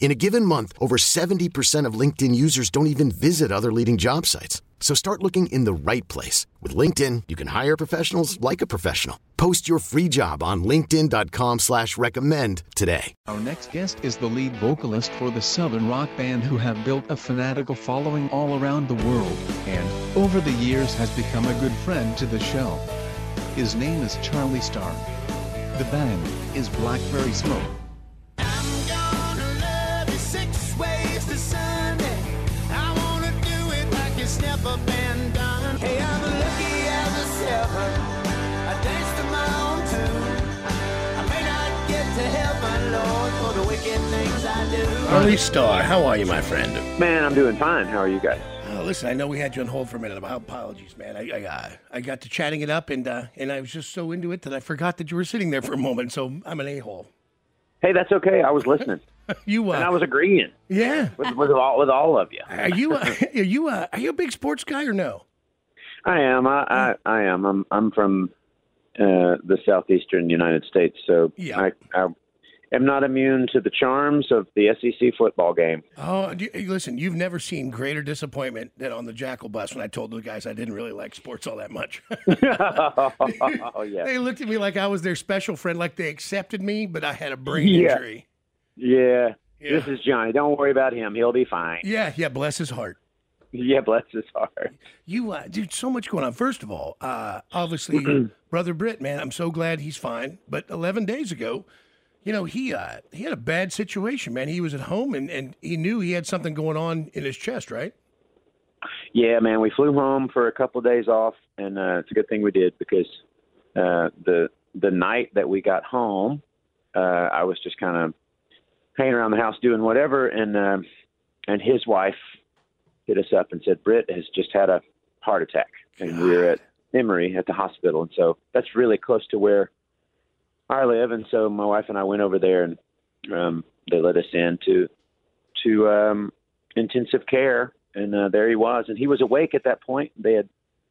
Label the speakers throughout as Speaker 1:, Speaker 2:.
Speaker 1: In a given month, over 70% of LinkedIn users don't even visit other leading job sites. So start looking in the right place. With LinkedIn, you can hire professionals like a professional. Post your free job on linkedin.com slash recommend today.
Speaker 2: Our next guest is the lead vocalist for the Southern rock band who have built a fanatical following all around the world and, over the years, has become a good friend to the show. His name is Charlie Starr. The band is Blackberry Smoke.
Speaker 3: Charlie Starr, how are you, my friend?
Speaker 4: Man, I'm doing fine. How are you guys?
Speaker 3: Oh, listen, I know we had you on hold for a minute. My apologies, man. I I, uh, I got to chatting it up, and uh, and I was just so into it that I forgot that you were sitting there for a moment. So I'm an a hole.
Speaker 4: Hey, that's okay. I was listening.
Speaker 3: You uh,
Speaker 4: and I was agreeing.
Speaker 3: Yeah.
Speaker 4: With, with all with all of you.
Speaker 3: Are you uh, are you uh, are you a big sports guy or no?
Speaker 4: I am. I I, I am. I'm I'm from uh, the southeastern United States, so
Speaker 3: Yeah.
Speaker 4: I, I am not immune to the charms of the SEC football game.
Speaker 3: Oh, you- listen, you've never seen greater disappointment than on the Jackyl bus when I told the guys I didn't really like sports all that much.
Speaker 4: oh yeah,
Speaker 3: they looked at me like I was their special friend, like they accepted me, but I had a brain
Speaker 4: Yeah.
Speaker 3: injury.
Speaker 4: yeah.
Speaker 3: Yeah.
Speaker 4: This is Johnny. Don't worry about him. He'll be fine.
Speaker 3: Yeah, yeah, bless his heart.
Speaker 4: Yeah, bless his heart.
Speaker 3: You, uh, dude, so much going on. First of all, uh, obviously, brother Britt, man, I'm so glad he's fine. But 11 days ago, you know, he uh, he had a bad situation, man. He was at home and, and he knew he had something going on in his chest, right?
Speaker 4: Yeah, man, we flew home for a couple of days off, and uh, it's a good thing we did because uh, the the night that we got home, uh, I was just kind of hanging around the house doing whatever, and uh, and his wife hit us up and said Britt has just had a heart attack, and we were at Emory at the hospital, and so that's really close to where I live, and so my wife and I went over there, and um, they let us in to to um, intensive care, and uh, there he was, and he was awake at that point. They had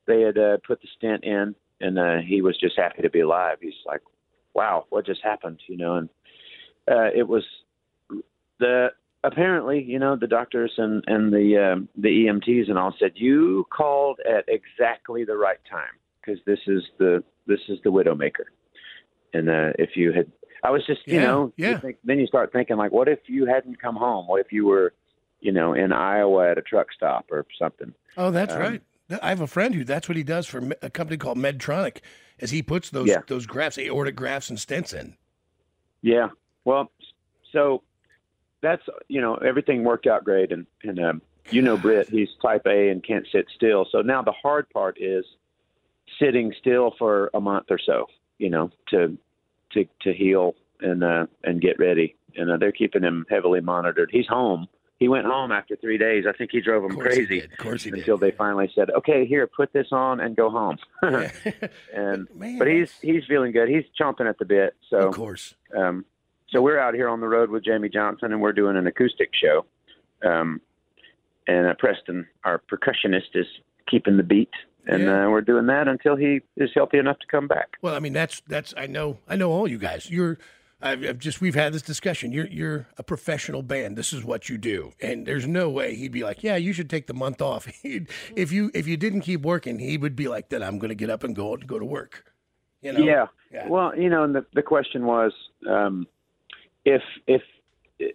Speaker 4: they had uh, put the stent in, and uh, he was just happy to be alive. He's like, "Wow, what just happened?" You know, and uh, it was the apparently, you know, the doctors and and the um, the EMTs and all said you called at exactly the right time because this is the this is the widowmaker, and uh, if you had. I was just, you
Speaker 3: Yeah,
Speaker 4: know, you
Speaker 3: yeah.
Speaker 4: think, then you start thinking like, what if you hadn't come home? What if you were, you know, in Iowa at a truck stop or something?
Speaker 3: Oh, that's
Speaker 4: Um,
Speaker 3: right. I have a friend who that's what he does for a company called Medtronic, is he puts those
Speaker 4: Yeah.
Speaker 3: those grafts, aortic grafts, and stents in.
Speaker 4: Yeah. Well, so that's you know everything worked out great, and and um, you know Britt, he's Type A and can't sit still. So now the hard part is sitting still for a month or so, you know, to to to heal and uh, and get ready. And uh, they're keeping him heavily monitored. He's home. He went home after three days. I think he drove him crazy.
Speaker 3: Of course he did.
Speaker 4: until they finally said, "Okay, here, put this on and go home." and
Speaker 3: Man,
Speaker 4: but he's he's feeling good. He's chomping at the bit. So
Speaker 3: of course.
Speaker 4: um, so we're out here on the road with Jamey Johnson, and we're doing an acoustic show. Um, and uh, Preston, our percussionist, is keeping the beat, and
Speaker 3: Yeah.
Speaker 4: uh, we're doing that until he is healthy enough to come back.
Speaker 3: Well, I mean, that's that's I know I know all you guys. You're I've, I've just we've had this discussion. You're you're a professional band. This is what you do, and there's no way he'd be like, yeah, you should take the month off. He'd, if you if you didn't keep working, he would be like, then I'm going to get up and go go to work. You know?
Speaker 4: Yeah.
Speaker 3: Yeah.
Speaker 4: Well, you know, and the the question was um, if if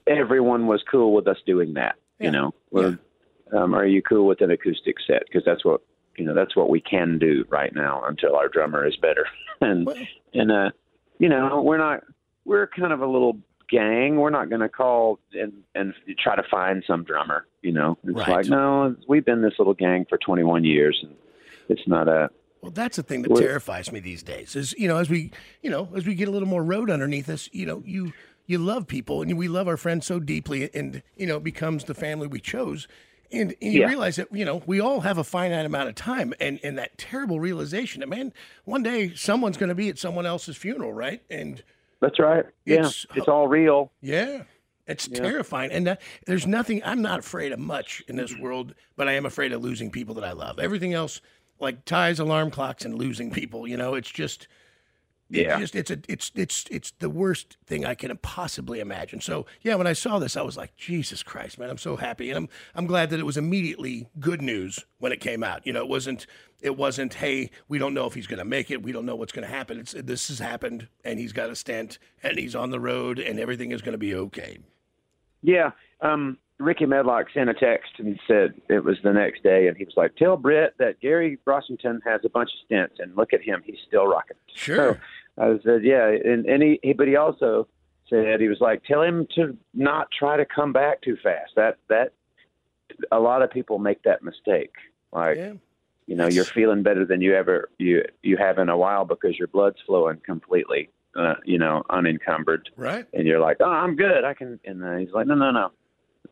Speaker 4: everyone was cool with us doing that.
Speaker 3: Yeah.
Speaker 4: You know, well, um, are you cool with an acoustic set? Because that's what you know. That's what we can do right now until our drummer is better. and
Speaker 3: Well-
Speaker 4: and uh, you know, we're not we're kind of a little gang. We're not going to call and and try to find some drummer. You know, it's
Speaker 3: Right.
Speaker 4: like no, we've been this little gang for 21 years, and it's not a
Speaker 3: Well, that's the thing that terrifies me these days. Is you know, as we you know, as we get a little more road underneath us, you know, you you love people and we love our friends so deeply, and you know, it becomes the family we chose. And, and you
Speaker 4: Yeah.
Speaker 3: realize that you know we all have a finite amount of time, and and that terrible realization that man, one day someone's going to be at someone else's funeral, right? And
Speaker 4: That's right. Yeah,
Speaker 3: It's-
Speaker 4: it's, all real.
Speaker 3: yeah, it's terrifying. And uh, there's nothing, I'm not afraid of much in this world, but I am afraid of losing people that I love. Everything else, like ties, alarm clocks, and losing people, you know, it's just. It's
Speaker 4: Yeah.
Speaker 3: just it's a it's it's it's the worst thing I can possibly imagine. So yeah, when I saw this, I was like, Jesus Christ, man, I'm so happy, and I'm I'm glad that it was immediately good news when it came out. You know, it wasn't it wasn't hey, we don't know if he's going to make it, we don't know what's going to happen. It's this has happened, and he's got a stent, and he's on the road, and everything is going to be okay.
Speaker 4: Yeah. Um, Rickey Medlocke sent a text and said it was the next day, and he was like, "Tell Britt that Gary Rossington has a bunch of stents, and look at him, he's still rocking."
Speaker 3: Sure.
Speaker 4: So I said, "Yeah," and and he, he but he also said he was like, "Tell him to not try to come back too fast." That that a lot of people make that mistake. Like
Speaker 3: Yeah.
Speaker 4: you know, you're feeling better than you ever you you have in a while because your blood's flowing completely, uh, you know, unencumbered
Speaker 3: Right.
Speaker 4: and you're like, "Oh, I'm good. I can." And then he's like, "No, no, no.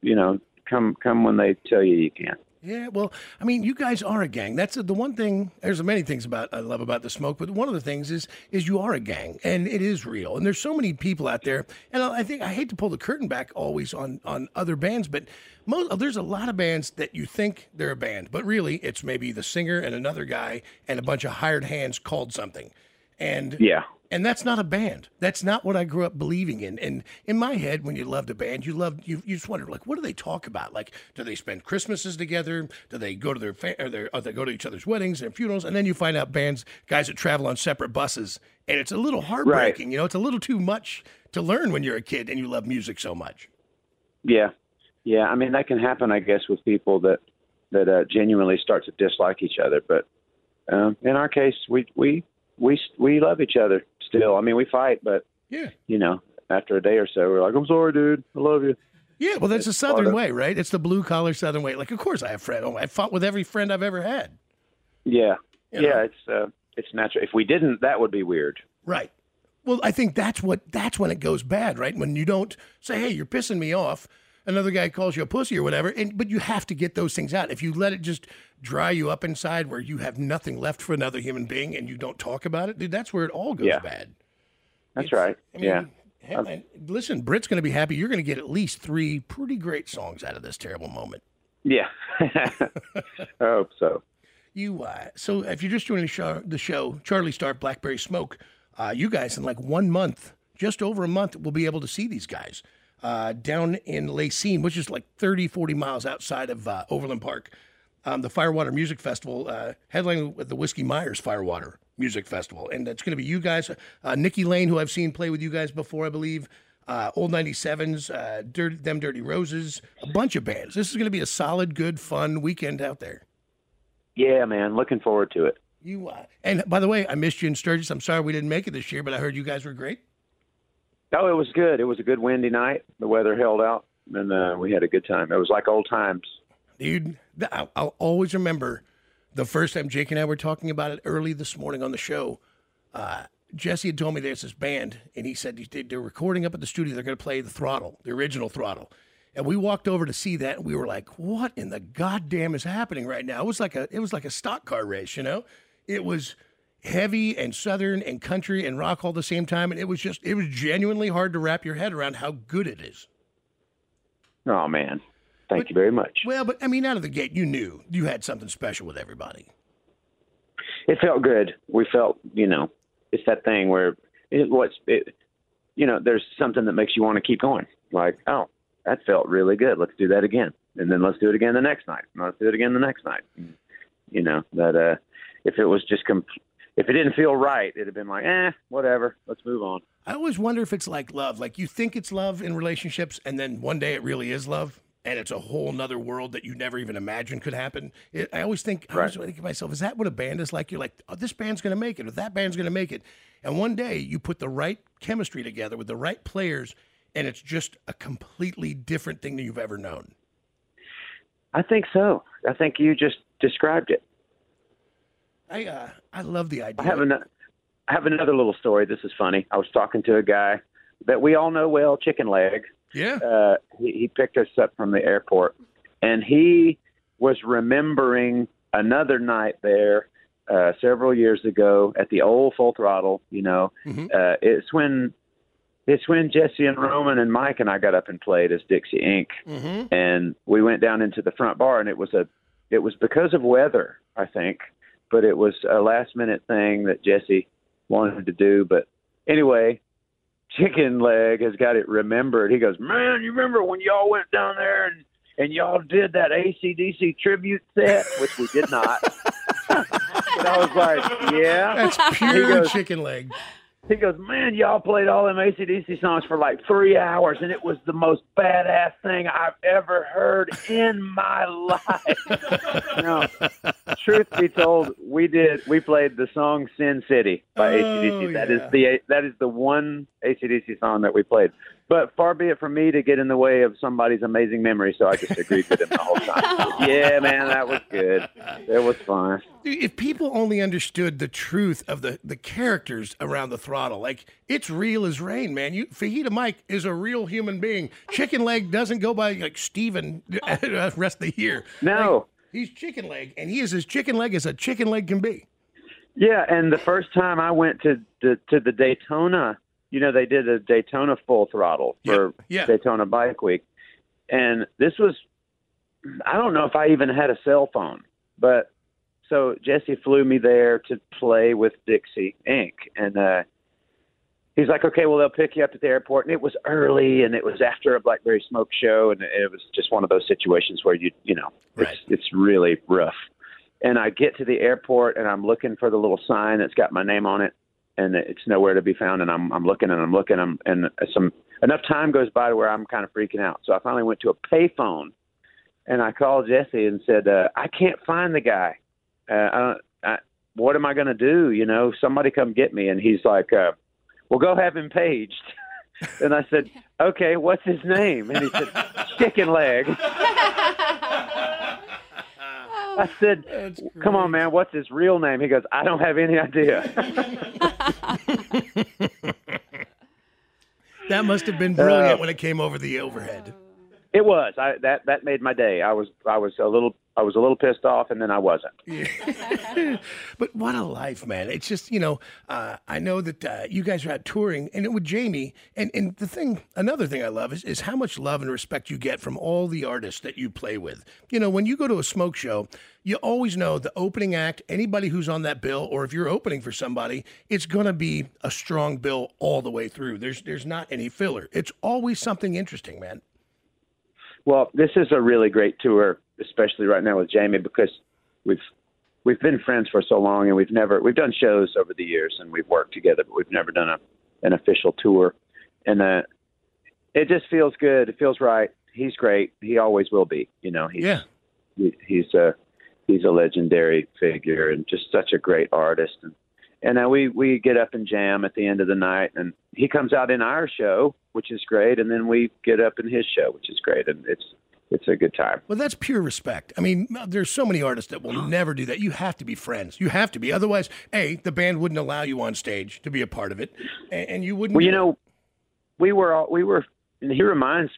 Speaker 4: You know, come come when they tell you you can."
Speaker 3: Yeah, well, I mean, you guys are a gang. That's the one thing. There's many things about I love about the smoke, but one of the things is is you are a gang, and it is real. And there's so many people out there, and I think I hate to pull the curtain back always on on other bands, but most there's a lot of bands that you think they're a band, but really it's maybe the singer and another guy and a bunch of hired hands called something, and
Speaker 4: Yeah.
Speaker 3: And that's not a band. That's not what I grew up believing in. And in my head, when you loved a band, you loved you. You just wondered, like, what do they talk about? Like, do they spend Christmases together? Do they go to their fa- or, their, or they go to each other's weddings and funerals? And then you find out bands, guys that travel on separate buses, and it's a little heartbreaking. You know, it's a little too much to learn when you're a kid and you love music so much.
Speaker 4: Yeah. Yeah. I mean, that can happen, I guess, with people that that uh, genuinely start to dislike each other. But um, in our case, we we we we love each other still. I mean, we fight, but
Speaker 3: Yeah.
Speaker 4: you know, after a day or so, we're like, "I'm sorry, dude. I love you."
Speaker 3: Yeah, well, that's the
Speaker 4: It's part
Speaker 3: Southern
Speaker 4: of-
Speaker 3: way, right? It's the blue collar Southern way. Like, of course, I have friends. Oh, I fought with every friend I've ever had.
Speaker 4: Yeah.
Speaker 3: You
Speaker 4: yeah.
Speaker 3: know?
Speaker 4: It's uh, it's natural. If we didn't, that would be weird.
Speaker 3: Right. Well, I think that's what that's when it goes bad, right? When you don't say, "Hey, you're pissing me off." Another guy calls you a pussy or whatever, and but you have to get those things out. If you let it just dry you up inside, where you have nothing left for another human being, and you don't talk about it, dude, that's where it all goes
Speaker 4: Yeah.
Speaker 3: bad.
Speaker 4: That's
Speaker 3: It's-
Speaker 4: right.
Speaker 3: I mean,
Speaker 4: yeah.
Speaker 3: man, listen, Britt's going to be happy. You're going to get at least three pretty great songs out of this terrible moment.
Speaker 4: Yeah. I hope so.
Speaker 3: You uh, so if you're just joining the show, the show Charlie Starr, Blackberry Smoke, uh, you guys in like one month, just over a month, will be able to see these guys uh, down in La Cygne, which is like 30, 40 miles outside of uh, Overland Park. Um, the Firewater Music Festival, uh, headlining with the Whiskey Myers Firewater Music Festival, and it's going to be you guys, uh, Nikki Lane, who I've seen play with you guys before, I believe. Uh, Old 97s, uh, Dirty, Them Dirty Roses, a bunch of bands. This is going to be a solid, good, fun weekend out there.
Speaker 4: Yeah, man. Looking forward to it.
Speaker 3: You uh, and by the way, I missed you in Sturgis. I'm sorry we didn't make it this year, but I heard you guys were great.
Speaker 4: Oh, it was good. It was a good windy night. The weather held out, and uh, we had a good time. It was like old times.
Speaker 3: Dude, I'll, always remember the first time Jake and I were talking about it early this morning on the show. Uh, Jesse had told me there's this band, and he said they- they're recording up at the studio. They're going to play the Throttle, the original Throttle. And we walked over to see that, and we were like, "What in the goddamn is happening right now?" It was like a it was like a stock car race, you know. It was heavy and southern and country and rock all the same time, and it was just it was genuinely hard to wrap your head around how good it is.
Speaker 4: Oh man, thank you very much.
Speaker 3: Well, but I mean, out of the gate, you knew you had something special with everybody.
Speaker 4: It felt good. We felt, you know, it's that thing where it, what's it, you know, there's something that makes you want to keep going. Like, oh, that felt really good. Let's do that again, and then let's do it again the next night. And let's do it again the next night. You know that uh, if it was just com- if it didn't feel right, it'd have been like, eh, whatever. Let's move on.
Speaker 3: I always wonder if it's like love. Like you think it's love in relationships, and then one day it really is love, and it's a whole nother world that you never even imagined could happen. It, I always think, I always think to myself, is that what a band is like? You're like, oh, this band's going to make it, or that band's going to make it. And one day you put the right chemistry together with the right players, and it's just a completely different thing than you've ever known.
Speaker 4: I think so. I think you just described it.
Speaker 3: I uh, I love the idea.
Speaker 4: I have an, I have another little story. This is funny. I was talking to a guy that we all know well, Chicken Leg.
Speaker 3: yeah.
Speaker 4: Uh, he, he picked us up from the airport, and he was remembering another night there uh, several years ago at the old Full Throttle. You know,
Speaker 3: Mhm.
Speaker 4: uh, it's when it's when Jesse and Roman and Mike and I got up and played as Dixie Inc.
Speaker 3: Mm-hmm.
Speaker 4: and we went down into the front bar and it was a it was because of weather i think but it was a last minute thing that jesse wanted to do. But anyway chicken leg has got it remembered. He goes man you remember when y'all went down there and and y'all did that acdc tribute set? Which we did not. And i was like yeah.
Speaker 3: That's pure
Speaker 4: goes-
Speaker 3: chicken leg.
Speaker 4: He goes, Man, y'all played all them ACDC songs for like three hours, and it was the most badass thing I've ever heard in my life. no, truth be told, we did. We played the song Sin City by
Speaker 3: Oh,
Speaker 4: ACDC. That is
Speaker 3: yeah.
Speaker 4: the that is the one ACDC song that we played. But far be it from me to get in the way of somebody's amazing memory, so I just agreed with him the whole time. yeah, man, that was good. It was fun.
Speaker 3: If people only understood the truth of the, the characters around the throttle, like it's real as rain, man. You Fajita Mike is a real human being. Chicken Leg doesn't go by like Steven the rest of the year.
Speaker 4: No.
Speaker 3: Like, he's Chicken Leg, and he is as chicken leg as a chicken leg can be.
Speaker 4: Yeah, and the first time I went to to, to the Daytona, you know, they did a Daytona full throttle for
Speaker 3: Yeah, yeah.
Speaker 4: Daytona Bike Week, and this was I don't know if I even had a cell phone, but so Jesse flew me there to play with Dixie Inc. and uh he's like, okay, well they'll pick you up at the airport, and it was early, and it was after a Blackberry Smoke show, and it was just one of those situations where you you know
Speaker 3: Right.
Speaker 4: it's it's really rough. And I get to the airport, and I'm looking for the little sign that's got my name on it, and it's nowhere to be found. And I'm I'm looking and I'm looking, and, and some enough time goes by to where I'm kind of freaking out. So I finally went to a payphone, and I called Jesse and said, uh, I can't find the guy. Uh, I I, what am I going to do? You know, somebody come get me. And he's like, uh, well, go have him paged. and I said, okay, what's his name? And he said, Chicken Leg. I said, come on, man, what's his real name? He goes, I don't have any idea.
Speaker 3: That must have been brilliant
Speaker 4: Uh,
Speaker 3: when it came over the overhead.
Speaker 4: it was. I that that made my day. I was I was a little I was a little pissed off, and then I wasn't.
Speaker 3: but what a life, man! It's just you know, uh, I know that uh, you guys are out touring, and it with Jamey, and and the thing, another thing I love is is how much love and respect you get from all the artists that you play with. You know, when you go to a smoke show, you always know the opening act, anybody who's on that bill, or if you're opening for somebody, it's going to be a strong bill all the way through. There's there's not any filler. It's always something interesting, man.
Speaker 4: Well, this is a really great tour, especially right now with Jamey because we've we've been friends for so long, and we've never we've done shows over the years, and we've worked together, but we've never done a an official tour, and uh, it just feels good. It feels right. He's great. He always will be. You know, he's
Speaker 3: Yeah.
Speaker 4: he, he's a he's a legendary figure and just such a great artist and and then we we get up and jam at the end of the night and he comes out in our show which is great and then we get up in his show which is great and it's it's a good time
Speaker 3: Well, that's pure respect. I mean, there's so many artists that will oh. never do that. You have to be friends. You have to be. Otherwise, A, the band wouldn't allow you on stage to be a part of it, and, and you wouldn't.
Speaker 4: well you know we were all we were and he reminds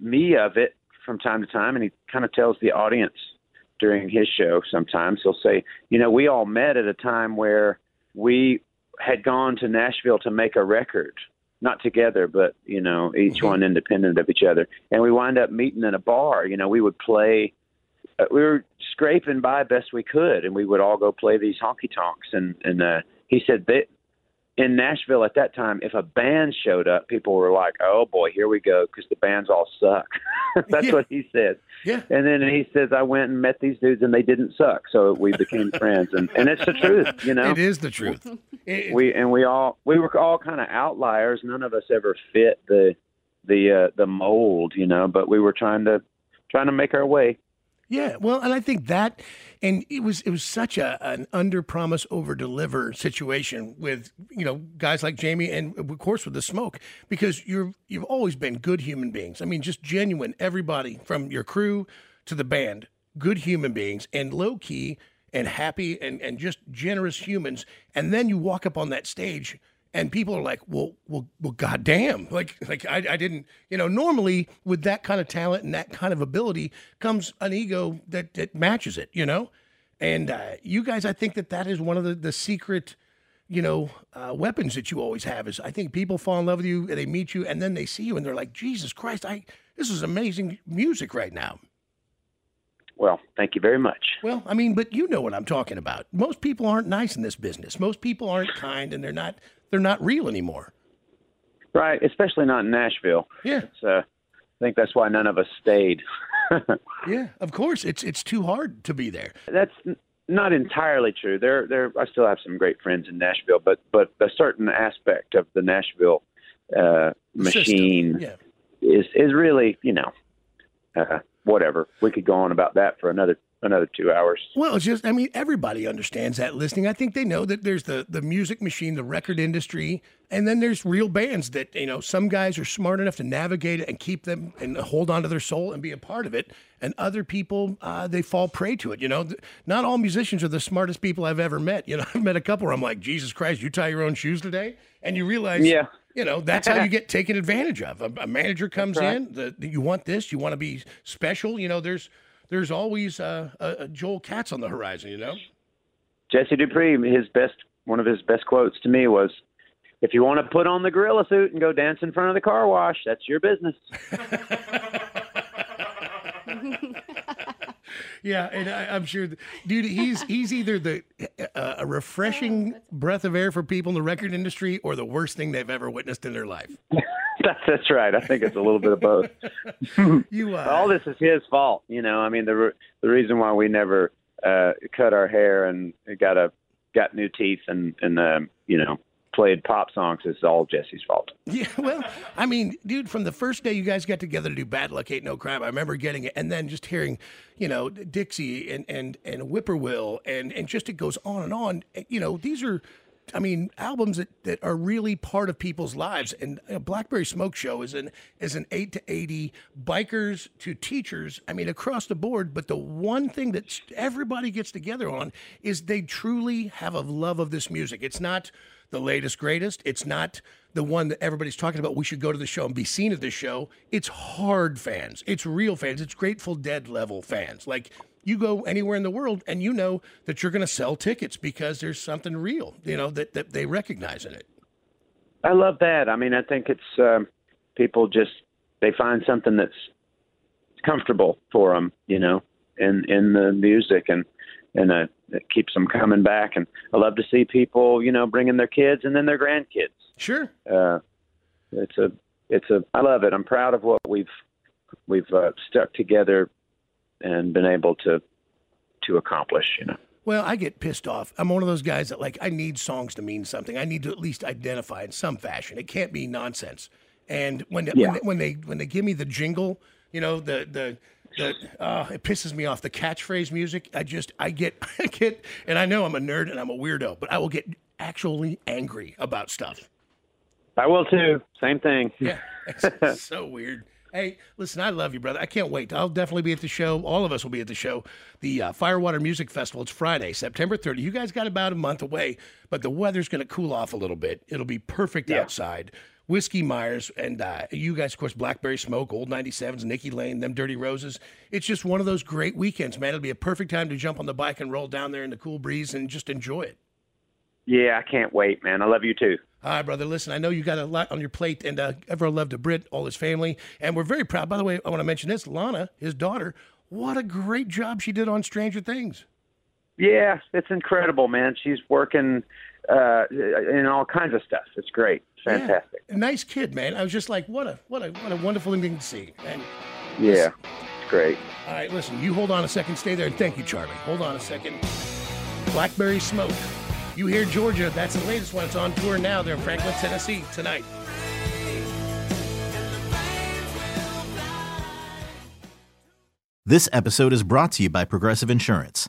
Speaker 4: me of it from time to time and he kind of tells the audience during his show sometimes he'll say you know we all met at a time where we had gone to Nashville to make a record not together but you know each one independent of each other. And we wind up meeting in a bar. You know we would play uh, we were scraping by best we could and we would all go play these honky tonks. And and uh he said that in Nashville at that time, if a band showed up, people were like, "Oh boy, here we go," because the bands all suck. That's
Speaker 3: Yeah.
Speaker 4: what he said.
Speaker 3: Yeah.
Speaker 4: And then he says, "I went and met these dudes, and they didn't suck, so we became friends." And and it's the truth, you know.
Speaker 3: It is the truth.
Speaker 4: We and we all we were all kind of outliers. None of us ever fit the the uh, the mold, you know. But we were trying to trying to make our way.
Speaker 3: Yeah, well, and I think that, and it was it was such a an under promise over deliver situation with you know guys like Jamey and of course with the smoke because you're you've always been good human beings. I mean, just genuine. Everybody from your crew to the band, good human beings and low key and happy and and just generous humans. And then you walk up on that stage and people are like, "Well, well, well, goddamn!" Like, like I, I didn't, you know. Normally, with that kind of talent and that kind of ability, comes an ego that that matches it, you know. And uh, you guys, I think that that is one of the the secret, you know, uh, weapons that you always have. Is I think people fall in love with you, they meet you, and then they see you, and they're like, "Jesus Christ, I this is amazing music right now."
Speaker 4: Well, thank you very much.
Speaker 3: Well, I mean, but you know what I'm talking about. Most people aren't nice in this business. Most people aren't kind, and they're not they're not real anymore.
Speaker 4: Right, especially not in Nashville.
Speaker 3: Yeah,
Speaker 4: It's, uh, I think that's why none of us stayed.
Speaker 3: yeah. Of course, it's it's too hard to be there.
Speaker 4: that's n- not entirely true. There, there. I still have some great friends in Nashville, but but a certain aspect of the Nashville uh, machine
Speaker 3: Yeah.
Speaker 4: is is really, you know, uh, whatever. We could go on about that for another another two hours.
Speaker 3: Well, it's just, I mean, everybody understands that listening. I think they know that there's the, the music machine, the record industry, and then there's real bands that, you know, some guys are smart enough to navigate it and keep them and hold on to their soul and be a part of it. And other people, uh, they fall prey to it. You know, not all musicians are the smartest people I've ever met. You know, I've met a couple where I'm like, Jesus Christ, you tie your own shoes today? And you realize,
Speaker 4: Yeah.
Speaker 3: you know, that's how you get taken advantage of. A, a manager comes
Speaker 4: right.
Speaker 3: in, the, you want this, you want to be special. You know, there's, there's always uh, a, a Joel Katz on the horizon, you know?
Speaker 4: Jesse Dupree, his best one of his best quotes to me was, "If you want to put on the gorilla suit and go dance in front of the car wash, that's your business."
Speaker 3: Yeah, and I, I'm sure, dude, he's he's either the uh, a refreshing breath of air for people in the record industry or the worst thing they've ever witnessed in their life.
Speaker 4: that's that's right. I think it's a little bit of both.
Speaker 3: You, uh,
Speaker 4: All this is his fault, you know. I mean, the re- the reason why we never uh, cut our hair and got a got new teeth and and um, you know played pop songs is all Jesse's fault.
Speaker 3: Yeah, well, I mean, dude, from the first day you guys got together to do Bad Luck Ain't No Crime, I remember getting it, and then just hearing, you know, Dixie and and and Whippoorwill, and and just it goes on and on. You know, these are. I mean, albums that, that are really part of people's lives, and uh, Blackberry Smoke Show is an is an eight to eighty bikers to teachers. I mean, across the board. But the one thing that everybody gets together on is they truly have a love of this music. It's not the latest greatest. It's not the one that everybody's talking about. We should go to the show and be seen at the show. It's hard fans. It's real fans. It's Grateful Dead level fans. Like you go anywhere in the world and you know that you're going to sell tickets because there's something real, you know, that, that they recognize in it.
Speaker 4: I love that. I mean, I think it's um, people just they find something that's comfortable for them, you know, in in the music, and and uh, it keeps them coming back. And I love to see people, you know, bringing their kids and then their grandkids.
Speaker 3: Sure.
Speaker 4: Uh, it's a it's a I love it. I'm proud of what we've we've uh, stuck together and been able to to accomplish. You know.
Speaker 3: Well, I get pissed off. I'm one of those guys that like I need songs to mean something. I need to at least identify in some fashion. It can't be nonsense. And when
Speaker 4: Yeah.
Speaker 3: when, they, when they when they give me the jingle, you know, the the the uh, it pisses me off. The catchphrase music, I just I get I get, and I know I'm a nerd and I'm a weirdo, but I will get actually angry about stuff.
Speaker 4: I will too. Same thing.
Speaker 3: Yeah, it's so weird. Hey, listen, I love you, brother. I can't wait. I'll definitely be at the show. All of us will be at the show. The uh, Firewater Music Festival. It's Friday, September 30. You guys got about a month away, but the weather's going to cool off a little bit. It'll be perfect outside. Whiskey Myers and uh, you guys, of course, Blackberry Smoke, Old 97s, Nikki Lane, them Dirty Roses. It's just one of those great weekends, man. It'll be a perfect time to jump on the bike and roll down there in the cool breeze and just enjoy it.
Speaker 4: Yeah, I can't wait, man. I love you too.
Speaker 3: All right, brother. Listen, I know you got a lot on your plate, and uh, everyone loved to Britt, all his family, and we're very proud. By the way, I want to mention this: Lana, his daughter. What a great job she did on Stranger Things.
Speaker 4: Yeah, it's incredible, man. She's working uh, in all kinds of stuff. It's great, fantastic.
Speaker 3: A nice kid, man. I was just like, what a what a what a wonderful thing to see. And
Speaker 4: Yeah, it's great.
Speaker 3: all right, listen, you hold on a second, stay there, and thank you, Charlie. Hold on a second. Blackberry Smoke. You hear Georgia? That's the latest one. It's on tour now. They're in Franklin, Tennessee tonight.
Speaker 5: This episode is brought to you by Progressive Insurance.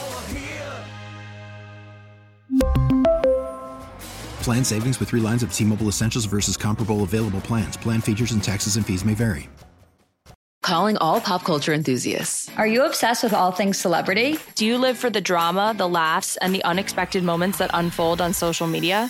Speaker 6: Plan savings with three lines of T-Mobile Essentials versus comparable available plans. Plan features and taxes and fees may vary.
Speaker 7: Calling all pop culture enthusiasts.
Speaker 8: Are you obsessed with all things celebrity?
Speaker 9: Do you live for the drama, the laughs, and the unexpected moments that unfold on social media?